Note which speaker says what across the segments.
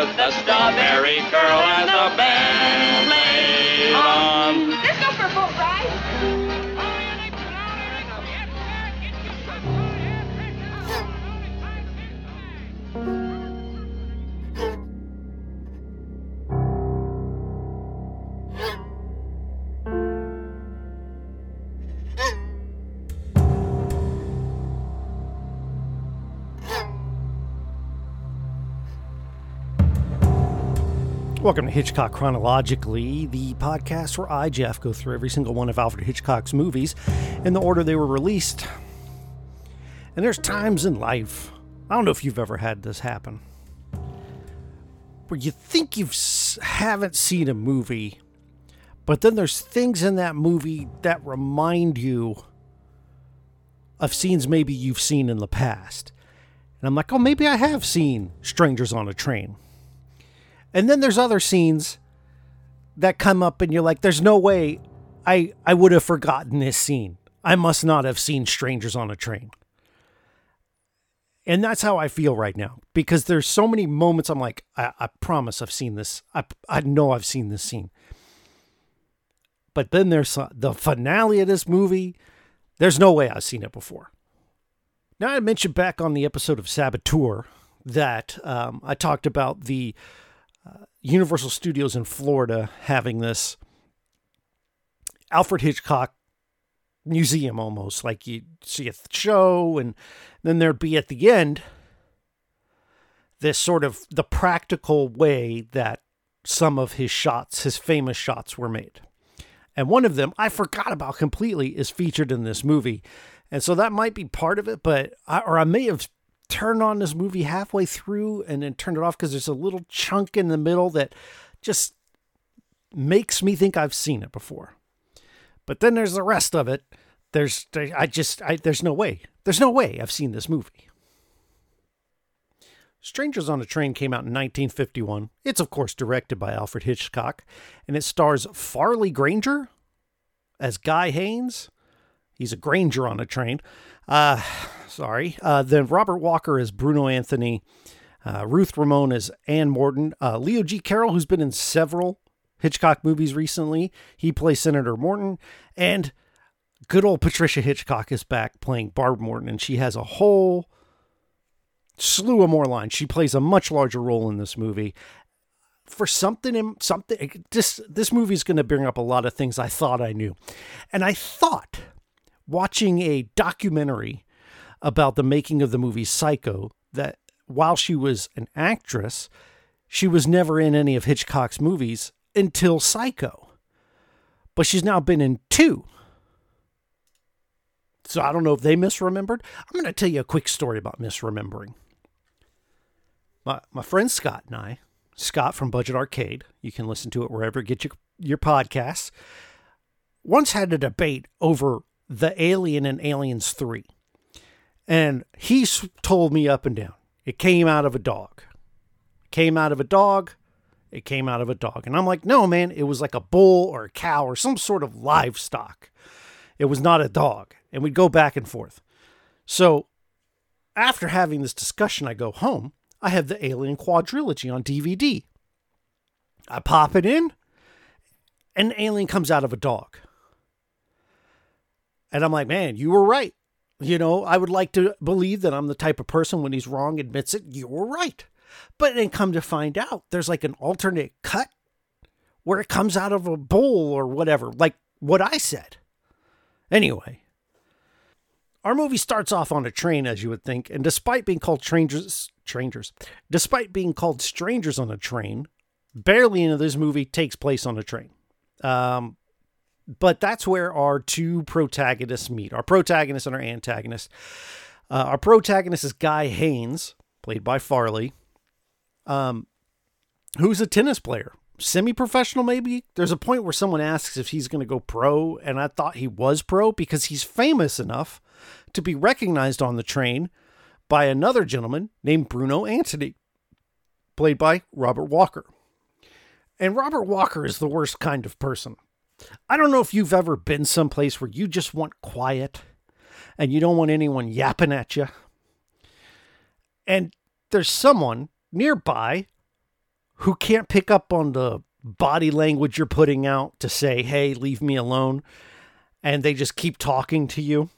Speaker 1: with the strawberry girl as the band
Speaker 2: Welcome to Hitchcock Chronologically, the podcast where I, Jeff, go through every single one of Alfred Hitchcock's movies in the order they were released. And there's times in life, I don't know if you've ever had this happen, where you think you haven't seen a movie, but then there's things in that movie that remind you of scenes maybe you've seen in the past. And I'm like, oh, maybe I have seen Strangers on a Train. And then there's other scenes that come up and you're like, there's no way I I would have forgotten this scene. I must not have seen Strangers on a Train. And that's how I feel right now because there's so many moments I'm like, I, I promise I've seen this. I, I know I've seen this scene. But then there's uh, the finale of this movie. There's no way I've seen it before. Now, I mentioned back on the episode of Saboteur that um, I talked about the Universal Studios in Florida having this Alfred Hitchcock museum almost like you see a show and then there'd be at the end this sort of the practical way that some of his shots his famous shots were made. And one of them i forgot about completely is featured in this movie. And so that might be part of it but I, or i may have turned on this movie halfway through and then turned it off because there's a little chunk in the middle that just makes me think I've seen it before. But then there's the rest of it. There's I just I, there's no way. There's no way I've seen this movie. Strangers on a Train came out in 1951. It's of course directed by Alfred Hitchcock and it stars Farley Granger as Guy Haines. He's a Granger on a train. Uh, sorry. Uh, then Robert Walker is Bruno Antony. Uh, Ruth Roman is Anne Morton. Uh, Leo G. Carroll, who's been in several Hitchcock movies recently, he plays Senator Morton. And good old Patricia Hitchcock is back playing Barb Morton, and she has a whole slew of more lines. She plays a much larger role in this movie. For something in something, this this movie is going to bring up a lot of things I thought I knew, and I thought watching a documentary about the making of the movie Psycho that while she was an actress, she was never in any of Hitchcock's movies until Psycho. But she's now been in two. So I don't know if they misremembered. I'm going to tell you a quick story about misremembering. My, my friend Scott and I, Scott from Budget Arcade, you can listen to it wherever you get your, your podcasts, once had a debate over The Alien and Aliens 3. And he told me up and down it came out of a dog. came out of a dog. It came out of a dog. And I'm like, no, man, it was like a bull or a cow or some sort of livestock. It was not a dog. And we'd go back and forth. So after having this discussion, I go home. I have the Alien Quadrilogy on DVD. I pop it in, and the alien comes out of a dog. And I'm like, man, you were right. You know, I would like to believe that I'm the type of person when he's wrong admits it, you were right. But then come to find out, there's like an alternate cut where it comes out of a bowl or whatever, like what I said. Anyway, our movie starts off on a train, as you would think, and despite being called strangers, strangers, despite being called strangers on a train, barely any of this movie takes place on a train. Um, but that's where our two protagonists meet our protagonist and our antagonist. Uh, our protagonist is Guy Haines, played by Farley, um, who's a tennis player, semi professional, maybe. There's a point where someone asks if he's going to go pro, and I thought he was pro because he's famous enough to be recognized on the train by another gentleman named Bruno Antony, played by Robert Walker. And Robert Walker is the worst kind of person. I don't know if you've ever been someplace where you just want quiet and you don't want anyone yapping at you. And there's someone nearby who can't pick up on the body language you're putting out to say, hey, leave me alone. And they just keep talking to you.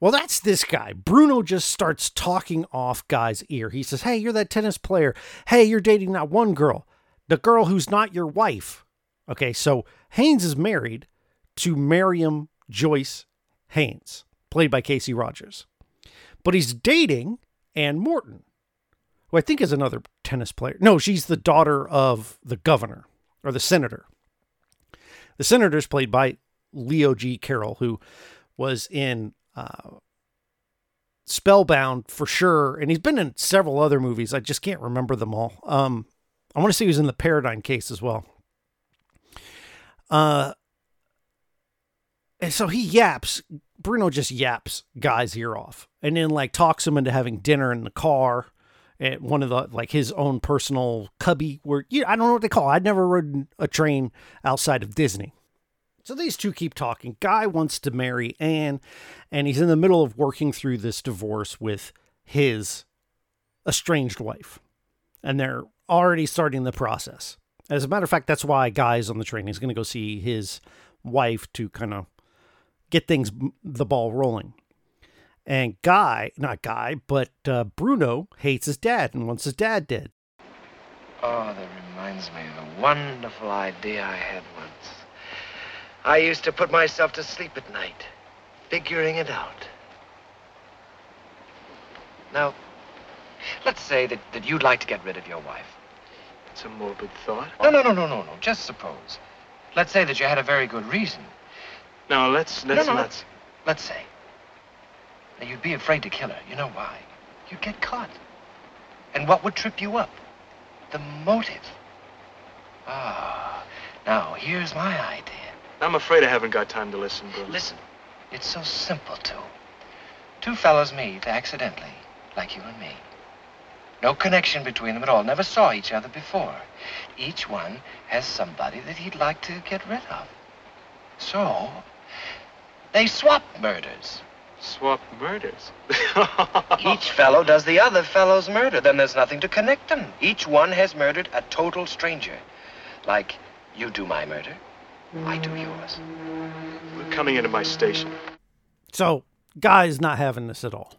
Speaker 2: Well, that's this guy. Bruno just starts talking off Guy's ear. He says, Hey, you're that tennis player. Hey, you're dating that one girl, the girl who's not your wife. Okay, so Haines is married to Miriam Joyce Haines, played by Kasey Rogers. But he's dating Anne Morton, who I think is another tennis player. No, she's the daughter of the governor or the senator. The senator is played by Leo G. Carroll, who was in uh, Spellbound for sure, and he's been in several other movies. I just can't remember them all. Um, I want to say he was in the Paradine Case as well. Uh, and so he yaps. Bruno just yaps Guy's ear off, and then like talks him into having dinner in the car at one of the like his own personal cubby. Where you, I don't know what they call. It. I'd never ridden a train outside of Disney. So these two keep talking. Guy wants to marry Anne, and he's in the middle of working through this divorce with his estranged wife. And they're already starting the process. As a matter of fact, that's why Guy's on the train. He's going to go see his wife to kind of get things, the ball rolling. And Guy, not Guy, but uh, Bruno hates his dad and wants his dad dead.
Speaker 3: Oh, that reminds me of a wonderful idea I had once. I used to put myself to sleep at night, figuring it out. Now, let's say that, that you'd like to get rid of your wife.
Speaker 4: It's a morbid thought.
Speaker 3: No, no, no, no, no, no. Just suppose. Let's say that you had a very good reason.
Speaker 4: No, let's let's
Speaker 3: no, no,
Speaker 4: not.
Speaker 3: let's, let's say. Now, you'd be afraid to kill her. You know why? You'd get caught. And what would trip you up? The motive. Ah, now here's my idea.
Speaker 4: I'm afraid I haven't got time to listen, Bruno.
Speaker 3: Listen, it's so simple, too. Two fellows meet accidentally, like you and me. No connection between them at all. Never saw each other before. Each one has somebody that he'd like to get rid of. So, they swap murders.
Speaker 4: Swap murders.
Speaker 3: Each fellow does the other fellow's murder. Then there's nothing to connect them. Each one has murdered a total stranger. Like, you do my murder, I do yours.
Speaker 4: We're coming into my station.
Speaker 2: So, Guy's not having this at all.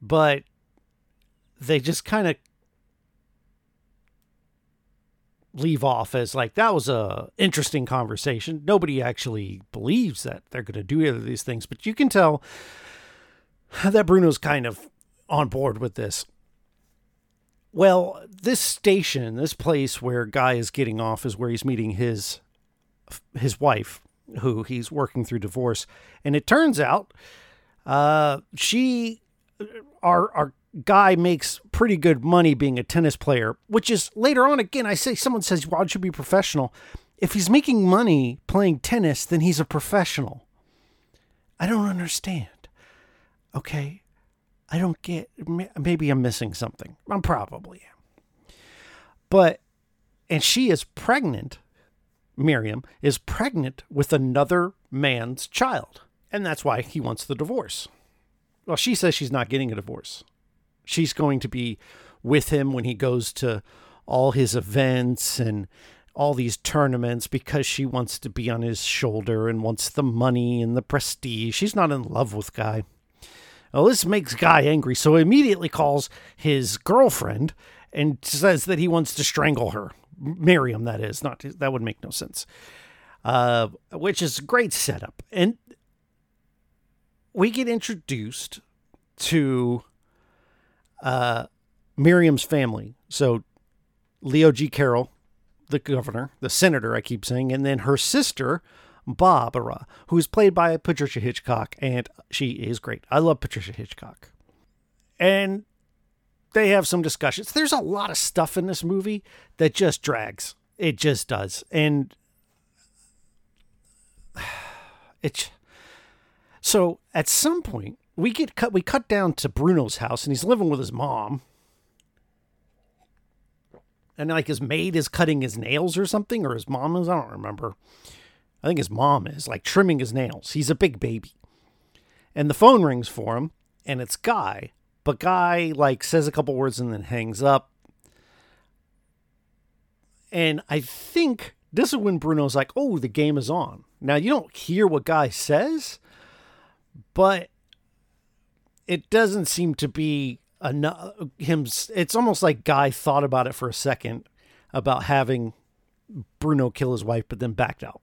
Speaker 2: But they just kind of leave off as like that was a interesting conversation. Nobody actually believes that they're going to do either of these things, but you can tell that Bruno's kind of on board with this. Well, this station, this place where Guy is getting off is where he's meeting his his wife who he's working through divorce, and it turns out uh she our our guy makes pretty good money being a tennis player, which is later on again. I say someone says, "Why should be professional?" If he's making money playing tennis, then he's a professional. I don't understand. Okay, I don't get. Maybe I'm missing something. I'm probably. But, and she is pregnant. Miriam is pregnant with another man's child, and that's why he wants the divorce. Well, she says she's not getting a divorce she's going to be with him when he goes to all his events and all these tournaments because she wants to be on his shoulder and wants the money and the prestige. She's not in love with Guy. Well, this makes Guy angry, so he immediately calls his girlfriend and says that he wants to strangle her. Miriam, that is. Not that would make no sense. Uh, which is a great setup. And we get introduced to uh, Miriam's family. So Leo G. Carroll, the governor, the senator, I keep saying, and then her sister, Barbara, who is played by Patricia Hitchcock, and she is great. I love Patricia Hitchcock. And they have some discussions. There's a lot of stuff in this movie that just drags. It just does. And it's so at some point we get cut we cut down to Bruno's house and he's living with his mom. and like his maid is cutting his nails or something, or his mom is. I don't remember. I think his mom is like trimming his nails. He's a big baby, and the phone rings for him, and it's Guy. But Guy like says a couple words and then hangs up. And I think this is when Bruno's like, "Oh, the game is on." Now you don't hear what Guy says, but it doesn't seem to be enough him it's almost like guy thought about it for a second about having bruno kill his wife but then backed out.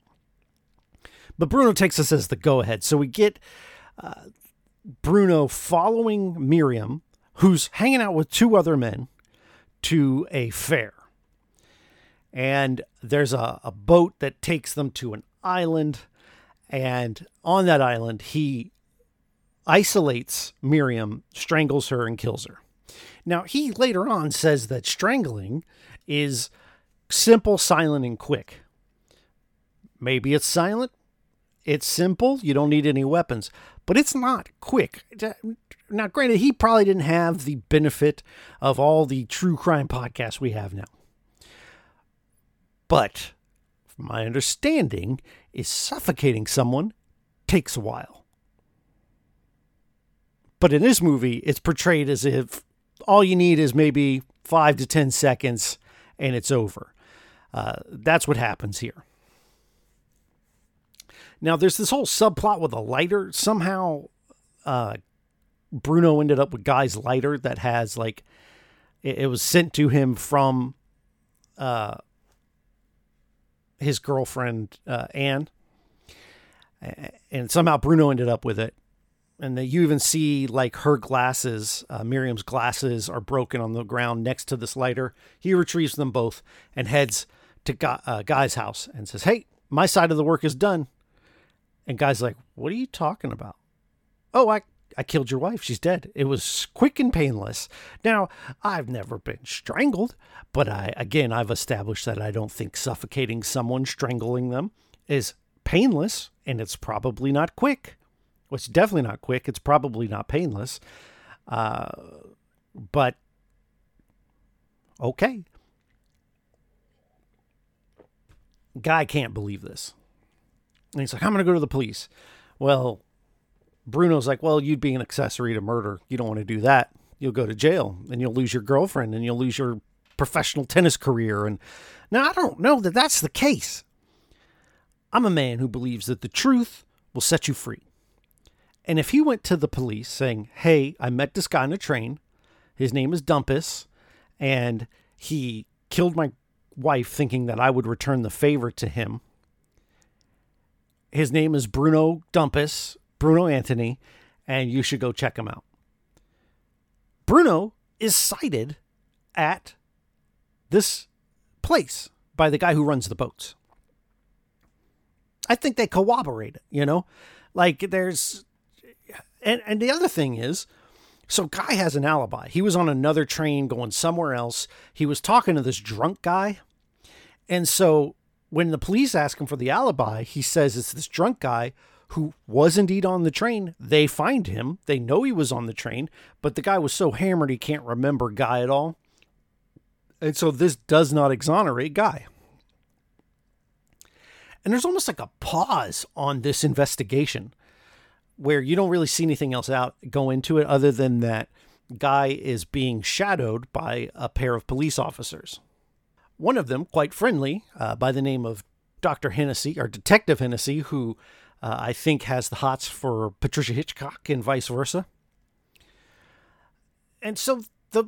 Speaker 2: But bruno takes us as the go ahead so we get uh, bruno following miriam who's hanging out with two other men to a fair. And there's a, a boat that takes them to an island. And on that island he isolates Miriam, strangles her, and kills her. Now, he later on says that strangling is simple, silent, and quick. Maybe it's silent, it's simple, you don't need any weapons, but it's not quick. Now, granted, he probably didn't have the benefit of all the true crime podcasts we have now. But from my understanding, is suffocating someone takes a while. But in this movie, it's portrayed as if all you need is maybe five to 10 seconds and it's over. Uh, that's what happens here. Now, there's this whole subplot with a lighter. Somehow, uh, Bruno ended up with Guy's lighter that has like, it, it was sent to him from uh, his girlfriend, uh, Anne. And somehow Bruno ended up with it and that you even see like her glasses, uh, Miriam's glasses, are broken on the ground next to this lighter. He retrieves them both and heads to uh, Guy's house and says, "Hey, my side of the work is done." And Guy's like, "What are you talking about?" "Oh, I I killed your wife. She's dead. It was quick and painless. Now, I've never been strangled, but I again I've established that I don't think suffocating someone, strangling them, is painless, and it's probably not quick." Well, it's definitely not quick. It's probably not painless. Uh, but okay. Guy can't believe this. And he's like, I'm going to go to the police. Well, Bruno's like, Well, you'd be an accessory to murder. You don't want to do that. You'll go to jail and you'll lose your girlfriend and you'll lose your professional tennis career. And now I don't know that that's the case. I'm a man who believes that the truth will set you free. And if he went to the police saying, Hey, I met this guy on a train, his name is Dumpus, and he killed my wife thinking that I would return the favor to him. His name is Bruno Dumpus, Bruno Antony, and you should go check him out. Bruno is cited at this place by the guy who runs the boats. I think they corroborate it, you know? Like there's and and the other thing is, so Guy has an alibi. He was on another train going somewhere else. He was talking to this drunk guy. And so when the police ask him for the alibi, he says it's this drunk guy who was indeed on the train. They find him. They know he was on the train, but the guy was so hammered he can't remember Guy at all. And so this does not exonerate Guy. And there's almost like a pause on this investigation where you don't really see anything else out go into it other than that guy is being shadowed by a pair of police officers. One of them, quite friendly, uh, by the name of Dr. Hennessy, or Detective Hennessy, who uh, I think has the hots for Patricia Hitchcock and vice versa. And so the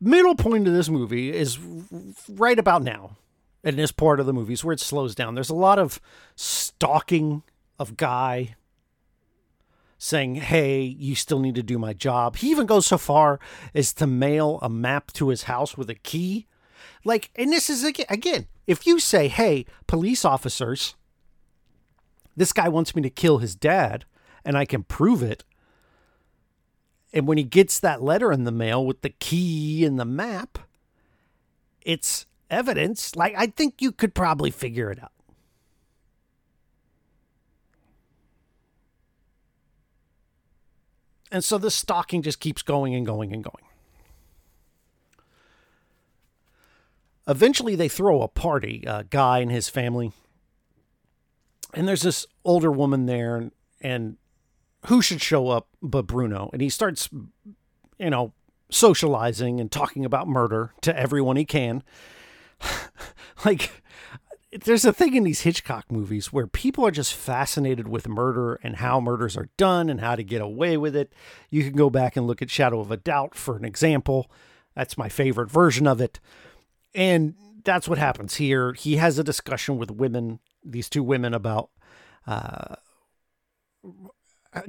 Speaker 2: middle point of this movie is right about now, in this part of the movies where it slows down. There's a lot of stalking of Guy saying, Hey, you still need to do my job. He even goes so far as to mail a map to his house with a key. Like, and this is again, if you say, Hey, police officers, this guy wants me to kill his dad, and I can prove it. And when he gets that letter in the mail with the key and the map, it's evidence. Like, I think you could probably figure it out. And so the stalking just keeps going and going and going. Eventually, they throw a party, a guy and his family. And there's this older woman there, and, and who should show up but Bruno? And he starts, you know, socializing and talking about murder to everyone he can. like, there's a thing in these Hitchcock movies where people are just fascinated with murder and how murders are done and how to get away with it. You can go back and look at Shadow of a Doubt for an example. That's my favorite version of it. And that's what happens here. He has a discussion with women, these two women, about uh,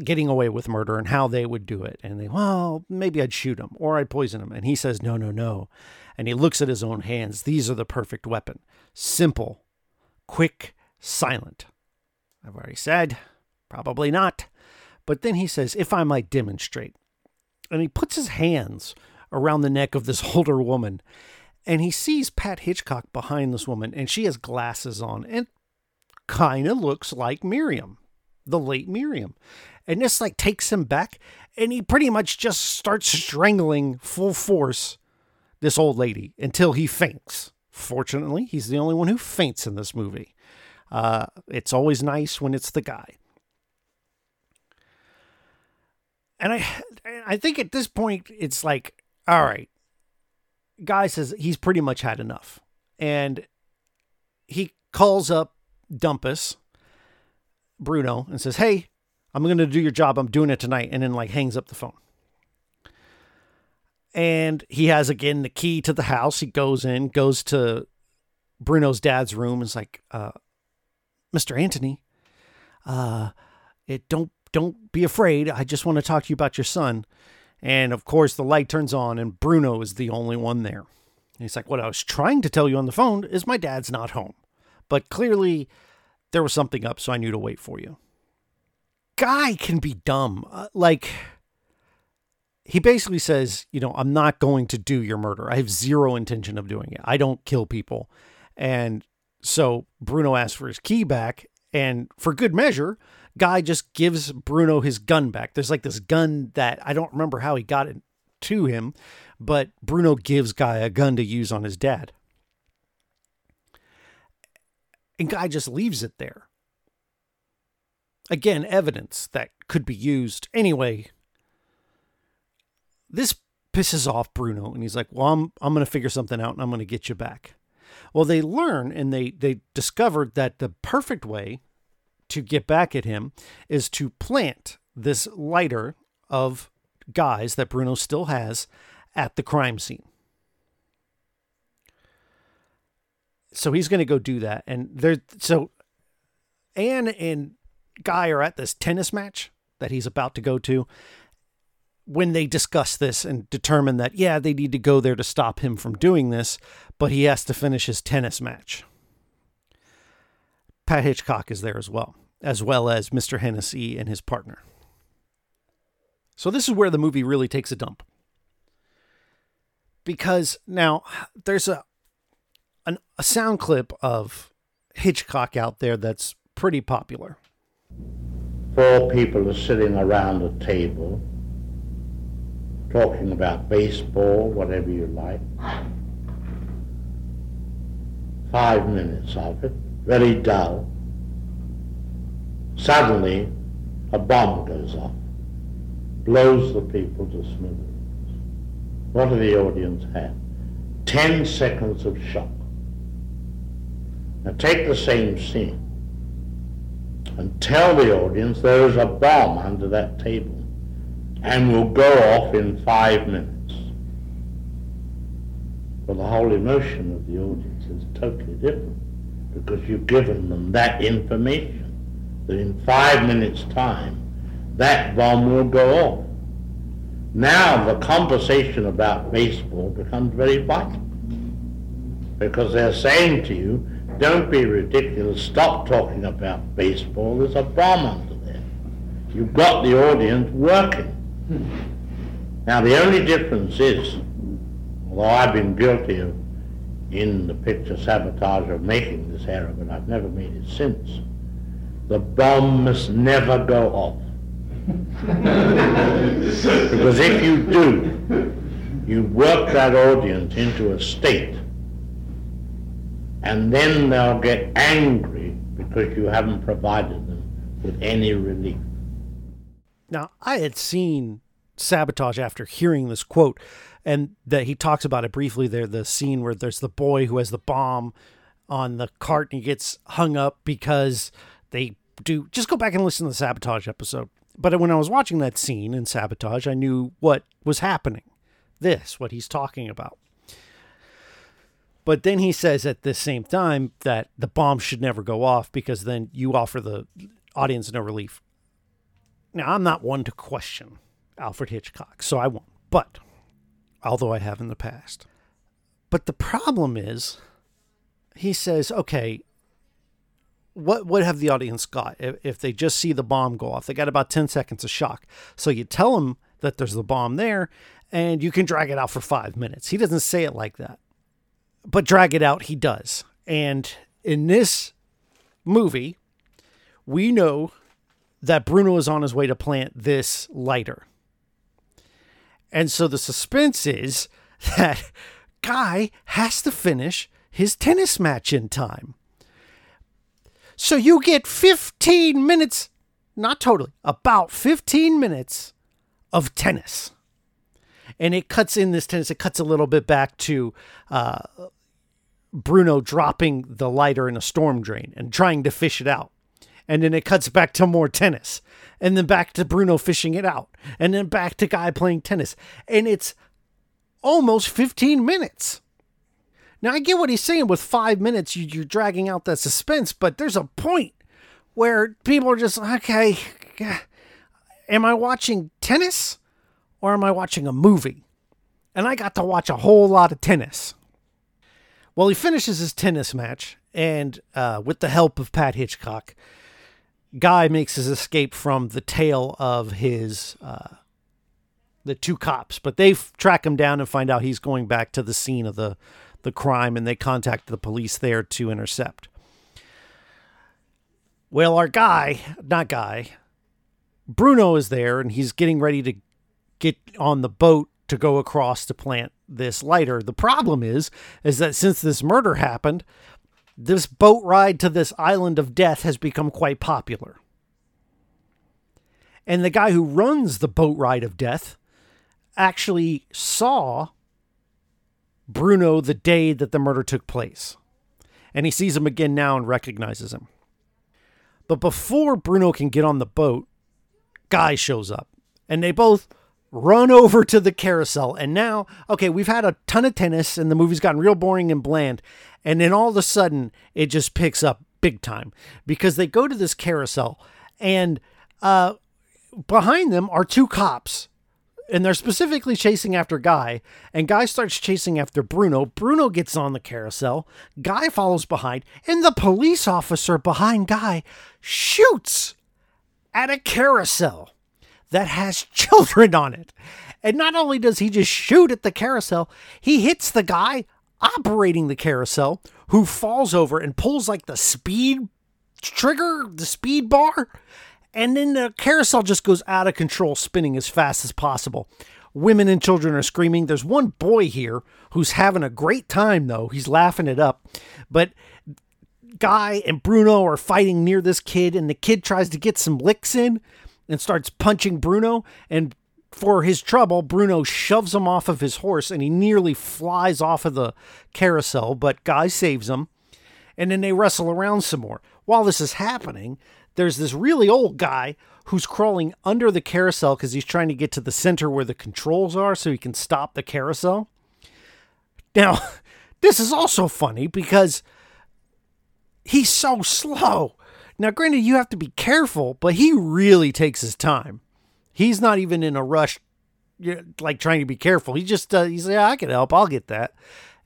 Speaker 2: getting away with murder and how they would do it. And they, well, maybe I'd shoot him or I'd poison him. And he says, no, no, no. And he looks at his own hands. These are the perfect weapon. Simple, quick, silent. I've already said, probably not. But then he says, if I might demonstrate. And he puts his hands around the neck of this older woman. And he sees Pat Hitchcock behind this woman, and she has glasses on and kind of looks like Miriam, the late Miriam. And this like takes him back, and he pretty much just starts strangling full force this old lady until he faints. Fortunately, he's the only one who faints in this movie. Uh, it's always nice when it's the guy. And I, I think at this point it's like, all right, guy says he's pretty much had enough, and he calls up Dumpus, Bruno, and says, "Hey, I'm going to do your job. I'm doing it tonight," and then like hangs up the phone. And he has again the key to the house. He goes in, goes to Bruno's dad's room, and is like, uh, "Mr. Antony, uh, it don't don't be afraid. I just want to talk to you about your son." And of course, the light turns on, and Bruno is the only one there. And he's like, What I was trying to tell you on the phone is my dad's not home. But clearly, there was something up, so I knew to wait for you. Guy can be dumb. Uh, like, he basically says, You know, I'm not going to do your murder. I have zero intention of doing it. I don't kill people. And so Bruno asks for his key back. And for good measure, Guy just gives Bruno his gun back. There's like this gun that I don't remember how he got it to him, but Bruno gives Guy a gun to use on his dad. And Guy just leaves it there. Again, evidence that could be used. Anyway, this pisses off Bruno and he's like, "Well, I'm I'm going to figure something out and I'm going to get you back." Well, they learn and they they discovered that the perfect way to get back at him is to plant this lighter of guys that Bruno still has at the crime scene. So he's going to go do that. And there, so Anne and Guy are at this tennis match that he's about to go to. When they discuss this and determine that, yeah, they need to go there to stop him from doing this, but he has to finish his tennis match. Pat Hitchcock is there as well, as well as Mr. Hennessy and his partner. So this is where the movie really takes a dump. Because now there's a an, a sound clip of Hitchcock out there that's pretty popular.
Speaker 5: Four people are sitting around a table talking about baseball, whatever you like. Five minutes of it, very dull. Suddenly, a bomb goes off, blows the people to smithereens. What do the audience have? Ten seconds of shock. Now take the same scene and tell the audience there is a bomb under that table and will go off in five minutes. Well, the whole emotion of the audience is totally different because you've given them that information that in five minutes' time that bomb will go off. Now the conversation about baseball becomes very vital because they're saying to you, don't be ridiculous, stop talking about baseball, there's a bomb under there. You've got the audience working. Now the only difference is, although I've been guilty of in the picture sabotage of making this error, but I've never made it since, the bomb must never go off. because if you do, you work that audience into a state And then they'll get angry because you haven't provided them with any relief.
Speaker 2: Now, I had seen Sabotage after hearing this quote, and that he talks about it briefly there the scene where there's the boy who has the bomb on the cart and he gets hung up because they do. Just go back and listen to the Sabotage episode. But when I was watching that scene in Sabotage, I knew what was happening. This, what he's talking about. But then he says at the same time that the bomb should never go off because then you offer the audience no relief. Now, I'm not one to question Alfred Hitchcock, so I won't. But, although I have in the past. But the problem is, he says, okay, what what have the audience got if, if they just see the bomb go off? They got about 10 seconds of shock. So you tell them that there's the bomb there and you can drag it out for five minutes. He doesn't say it like that, but drag it out, he does. And in this movie, we know that Bruno is on his way to plant this lighter. And so the suspense is that Guy has to finish his tennis match in time. So you get 15 minutes, not totally, about 15 minutes of tennis. And it cuts in this tennis, it cuts a little bit back to uh, Bruno dropping the lighter in a storm drain and trying to fish it out. And then it cuts back to more tennis. And then back to Bruno fishing it out. And then back to Guy playing tennis. And it's almost 15 minutes. Now, I get what he's saying with five minutes, you, you're dragging out that suspense, but there's a point where people are just, okay, am I watching tennis or am I watching a movie? And I got to watch a whole lot of tennis. Well, he finishes his tennis match, and uh, with the help of Pat Hitchcock, Guy makes his escape from the tail of his uh, the two cops, but they track him down and find out he's going back to the scene of the the crime, and they contact the police there to intercept. Well, our guy, not guy, Bruno is there, and he's getting ready to get on the boat to go across to plant this lighter. The problem is, is that since this murder happened, this boat ride to this island of death has become quite popular. And the guy who runs the boat ride of death actually saw Bruno the day that the murder took place. And he sees him again now and recognizes him. But before Bruno can get on the boat, Guy shows up. And they both run over to the carousel. And now, okay, we've had a ton of tennis and the movie's gotten real boring and bland. And then all of a sudden, it just picks up big time because they go to this carousel and uh, behind them are two cops and they're specifically chasing after Guy, and Guy starts chasing after Bruno. Bruno gets on the carousel, Guy follows behind, and the police officer behind Guy shoots at a carousel that has children on it. And not only does he just shoot at the carousel, he hits the guy operating the carousel who falls over and pulls like the speed trigger, the speed bar, and then the carousel just goes out of control, spinning as fast as possible. Women and children are screaming. There's one boy here who's having a great time, though. He's laughing it up. But Guy and Bruno are fighting near this kid, and the kid tries to get some licks in and starts punching Bruno. And for his trouble, Bruno shoves him off of his horse and he nearly flies off of the carousel, but Guy saves him. And then they wrestle around some more. While this is happening, there's this really old guy who's crawling under the carousel because he's trying to get to the center where the controls are so he can stop the carousel. Now, this is also funny because he's so slow. Now, granted, you have to be careful, but he really takes his time. He's not even in a rush, like trying to be careful. He just, uh, he's like, yeah, I can help. I'll get that.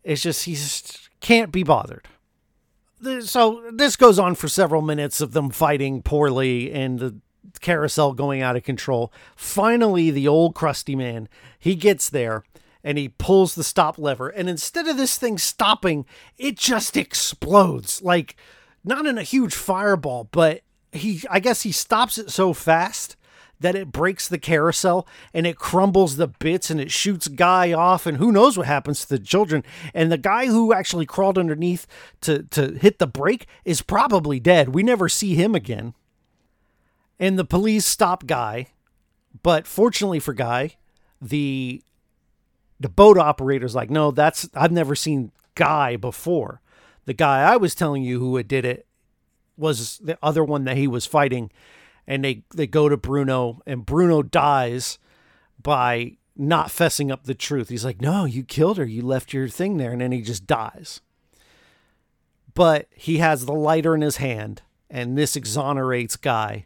Speaker 2: It's just, he just can't be bothered so this goes on for several minutes of them fighting poorly and the carousel going out of control. Finally, the old crusty man, he gets there and he pulls the stop lever and instead of this thing stopping, it just explodes. Like not in a huge fireball, but he I guess he stops it so fast that it breaks the carousel and it crumbles the bits and it shoots guy off and who knows what happens to the children. And the guy who actually crawled underneath to to hit the brake is probably dead. We never see him again. And the police stop guy but fortunately for guy the the boat operator's like no that's i've never seen guy before. The guy i was telling you who did it was the other one that he was fighting and they they go to bruno and bruno dies by not fessing up the truth. He's like no you killed her. You left your thing there. And then he just dies. But he has the lighter in his hand and this exonerates guy.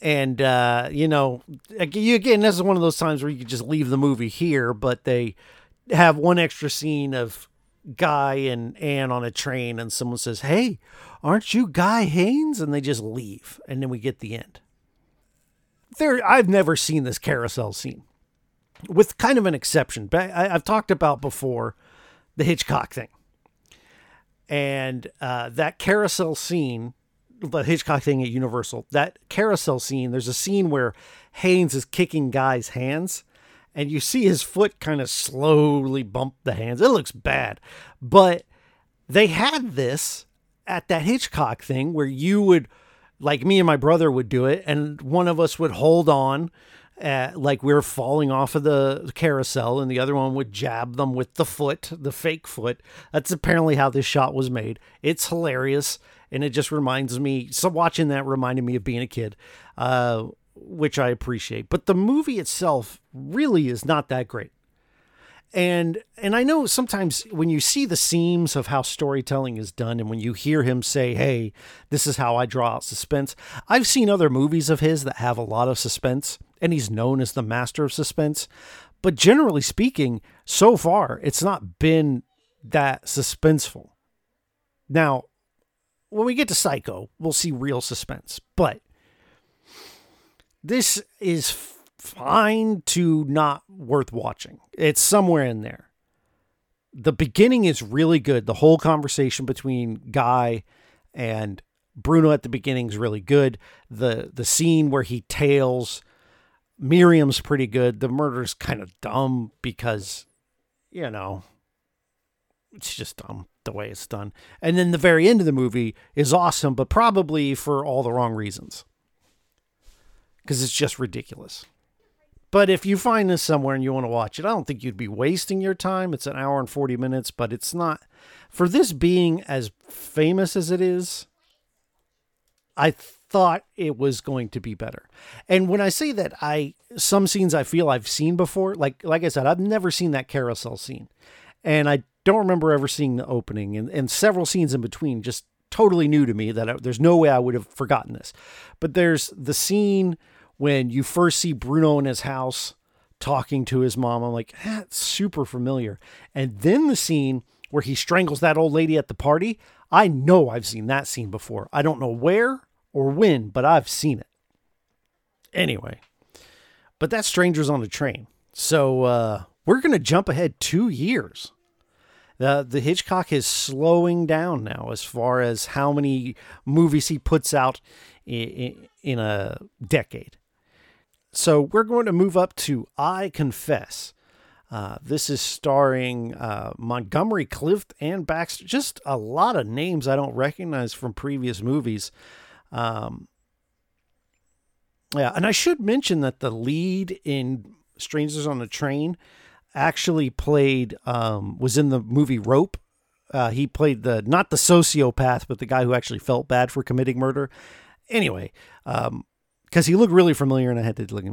Speaker 2: And uh, you know, again, this is one of those times where you could just leave the movie here, but they have one extra scene of Guy and Anne on a train, and someone says, "Hey, aren't you Guy Haines?" And they just leave, and then we get the end. There, I've never seen this carousel scene, with kind of an exception. But I, I've talked about before the Hitchcock thing, and uh, that carousel scene the Hitchcock thing at Universal, that carousel scene, there's a scene where Haynes is kicking Guy's hands and you see his foot kind of slowly bump the hands. It looks bad. But they had this at that Hitchcock thing where you would, like me and my brother would do it, and one of us would hold on. Uh, like we were falling off of the carousel, and the other one would jab them with the foot, the fake foot. That's apparently how this shot was made. It's hilarious and it just reminds me so watching that reminded me of being a kid uh, which i appreciate but the movie itself really is not that great and and i know sometimes when you see the seams of how storytelling is done and when you hear him say hey this is how i draw out suspense i've seen other movies of his that have a lot of suspense and he's known as the master of suspense but generally speaking so far it's not been that suspenseful now when we get to Psycho, we'll see real suspense. But this is fine to not worth watching. It's somewhere in there. The beginning is really good. The whole conversation between Guy and Bruno at the beginning is really good. The the scene where he tails Miriam's pretty good. The murder's kind of dumb because you know it's just dumb the way it's done. And then the very end of the movie is awesome, but probably for all the wrong reasons. Because it's just ridiculous. But if you find this somewhere and you want to watch it, I don't think you'd be wasting your time. It's an hour and 40 minutes, but it's not. For this being as famous as it is, I thought it was going to be better. And when I say that, I some scenes I feel I've seen before. Like like I said, I've never seen that carousel scene. And I don't remember ever seeing the opening and, and several scenes in between just totally new to me that I, there's no way I would have forgotten this. But there's the scene when you first see Bruno in his house talking to his mom. I'm like, that's super familiar. And then the scene where he strangles that old lady at the party. I know I've seen that scene before. I don't know where or when, but I've seen it. Anyway, but that's Strangers on a Train. So uh, we're going to jump ahead two years the the Hitchcock is slowing down now as far as how many movies he puts out in, in a decade. So we're going to move up to I Confess. Uh, this is starring uh, Montgomery Clift and Baxter. Just a lot of names I don't recognize from previous movies. Um, yeah, and I should mention that the lead in Strangers on a Train actually played um, was in the movie Rope. Uh, he played the not the sociopath, but the guy who actually felt bad for committing murder. Anyway, um, because he looked really familiar, and I had to look.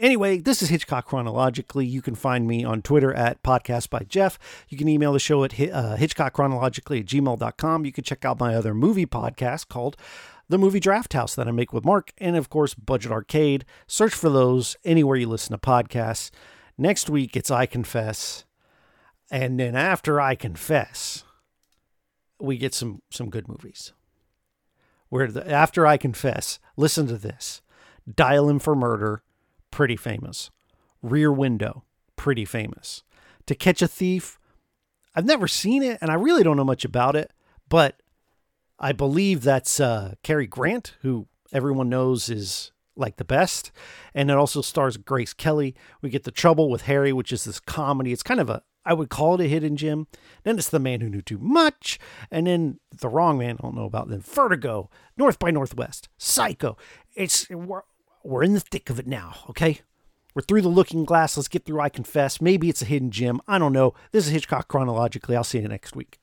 Speaker 2: Anyway, this is Hitchcock chronologically. You can find me on Twitter at podcast by Jeff. You can email the show at uh, hitchcockchronologically at gmail.com. You can check out my other movie podcast called the movie Draft House that I make with Mark, and of course Budget Arcade. Search for those anywhere you listen to podcasts. Next week, it's I Confess. And then after I Confess, we get some, some good movies. Where the, after I Confess, listen to this Dial M for Murder, pretty famous. Rear Window, pretty famous. To Catch a Thief, I've never seen it and I really don't know much about it, but I believe that's uh, Cary Grant, who everyone knows is like the best. And it also stars Grace Kelly. We get The Trouble with Harry, which is this comedy. It's kind of a, I would call it a hidden gem. Then it's The Man Who Knew Too Much. And then The Wrong Man, I don't know about. Then Vertigo, North by Northwest, Psycho. It's, we're, we're in the thick of it now, okay? We're through the looking glass. Let's get through I Confess. Maybe it's a hidden gem. I don't know. This is Hitchcock Chronologically. I'll see you next week.